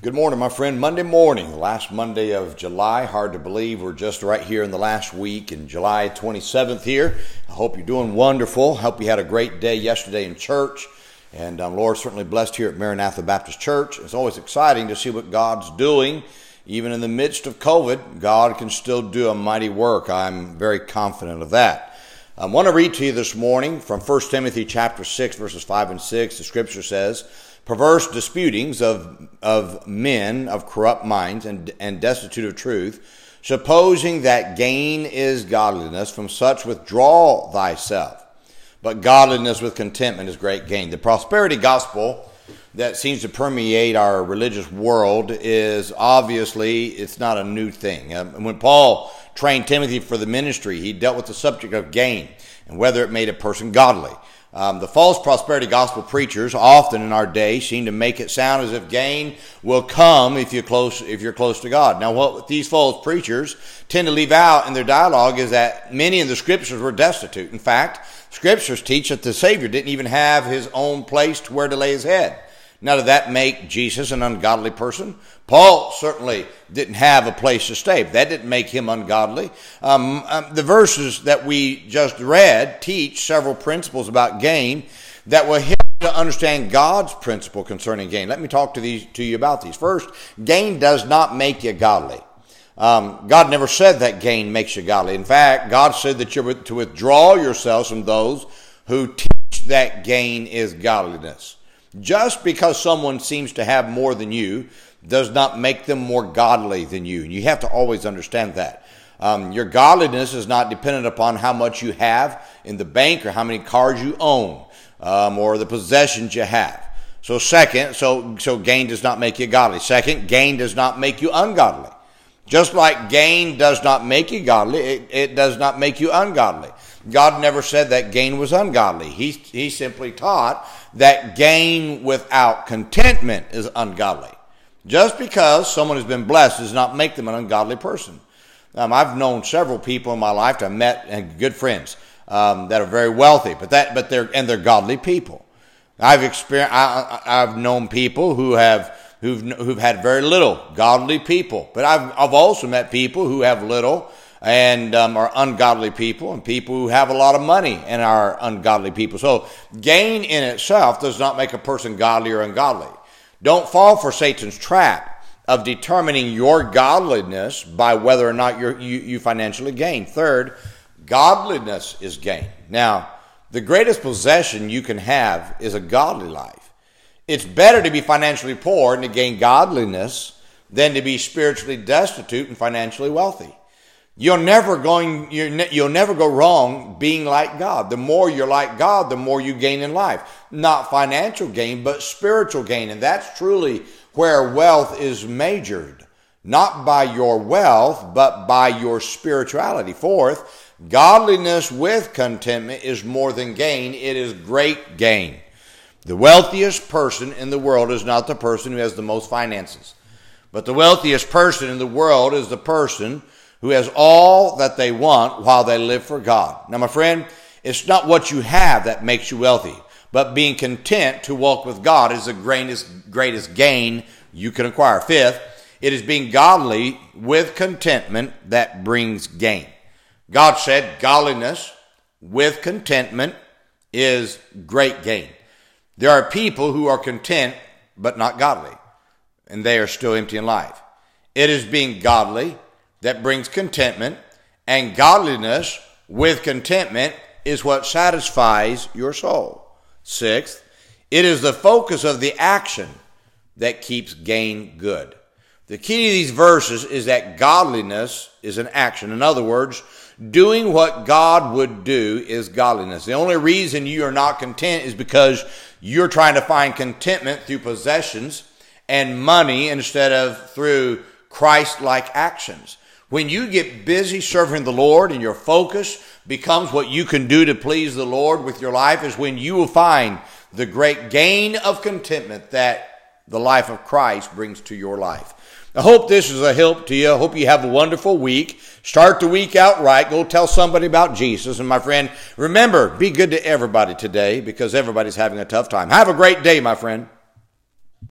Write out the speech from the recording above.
Good morning, my friend. Monday morning, last Monday of July. Hard to believe we're just right here in the last week in July 27th here. I hope you're doing wonderful. Hope you had a great day yesterday in church. And um, Lord, certainly blessed here at Maranatha Baptist Church. It's always exciting to see what God's doing. Even in the midst of COVID, God can still do a mighty work. I'm very confident of that. I want to read to you this morning from 1 Timothy chapter 6, verses 5 and 6. The scripture says, perverse disputings of, of men of corrupt minds and, and destitute of truth, supposing that gain is godliness, from such withdraw thyself. But godliness with contentment is great gain. The prosperity gospel that seems to permeate our religious world is obviously it's not a new thing. Um, when Paul trained Timothy for the ministry, he dealt with the subject of gain and whether it made a person godly. Um, the false prosperity gospel preachers often in our day seem to make it sound as if gain will come if you're close if you're close to God. Now, what these false preachers tend to leave out in their dialogue is that many in the scriptures were destitute. In fact, scriptures teach that the Savior didn't even have his own place to where to lay his head. Now, did that make Jesus an ungodly person? Paul certainly didn't have a place to stay. That didn't make him ungodly. Um, um, the verses that we just read teach several principles about gain that will help to understand God's principle concerning gain. Let me talk to these to you about these. First, gain does not make you godly. Um, God never said that gain makes you godly. In fact, God said that you're to withdraw yourselves from those who teach that gain is godliness. Just because someone seems to have more than you does not make them more godly than you. And you have to always understand that. Um, your godliness is not dependent upon how much you have in the bank or how many cars you own um, or the possessions you have. So second, so so gain does not make you godly. Second, gain does not make you ungodly. Just like gain does not make you godly, it, it does not make you ungodly. God never said that gain was ungodly. He, he simply taught that gain without contentment is ungodly. Just because someone has been blessed does not make them an ungodly person. Um, I've known several people in my life. That I've met and good friends um, that are very wealthy, but that but they're and they're godly people. I've experienced. I, have known people who have who've who've had very little godly people, but I've I've also met people who have little and um, are ungodly people, and people who have a lot of money and are ungodly people. So, gain in itself does not make a person godly or ungodly. Don't fall for Satan's trap of determining your godliness by whether or not you you financially gain. Third, godliness is gain. Now, the greatest possession you can have is a godly life. It's better to be financially poor and to gain godliness than to be spiritually destitute and financially wealthy. You're never going, you will never go wrong being like God. The more you're like God, the more you gain in life. Not financial gain, but spiritual gain. And that's truly where wealth is measured. Not by your wealth, but by your spirituality. Fourth, godliness with contentment is more than gain. It is great gain. The wealthiest person in the world is not the person who has the most finances. But the wealthiest person in the world is the person who has all that they want while they live for God. Now, my friend, it's not what you have that makes you wealthy, but being content to walk with God is the greatest, greatest gain you can acquire. Fifth, it is being godly with contentment that brings gain. God said godliness with contentment is great gain. There are people who are content but not godly, and they are still empty in life. It is being godly that brings contentment, and godliness with contentment is what satisfies your soul. Sixth, it is the focus of the action that keeps gain good. The key to these verses is that godliness is an action. In other words, doing what God would do is godliness. The only reason you are not content is because you're trying to find contentment through possessions and money instead of through Christ like actions. When you get busy serving the Lord and your focus becomes what you can do to please the Lord with your life is when you will find the great gain of contentment that the life of Christ brings to your life. I hope this is a help to you. I hope you have a wonderful week. Start the week out right. Go tell somebody about Jesus. And my friend, remember, be good to everybody today because everybody's having a tough time. Have a great day, my friend.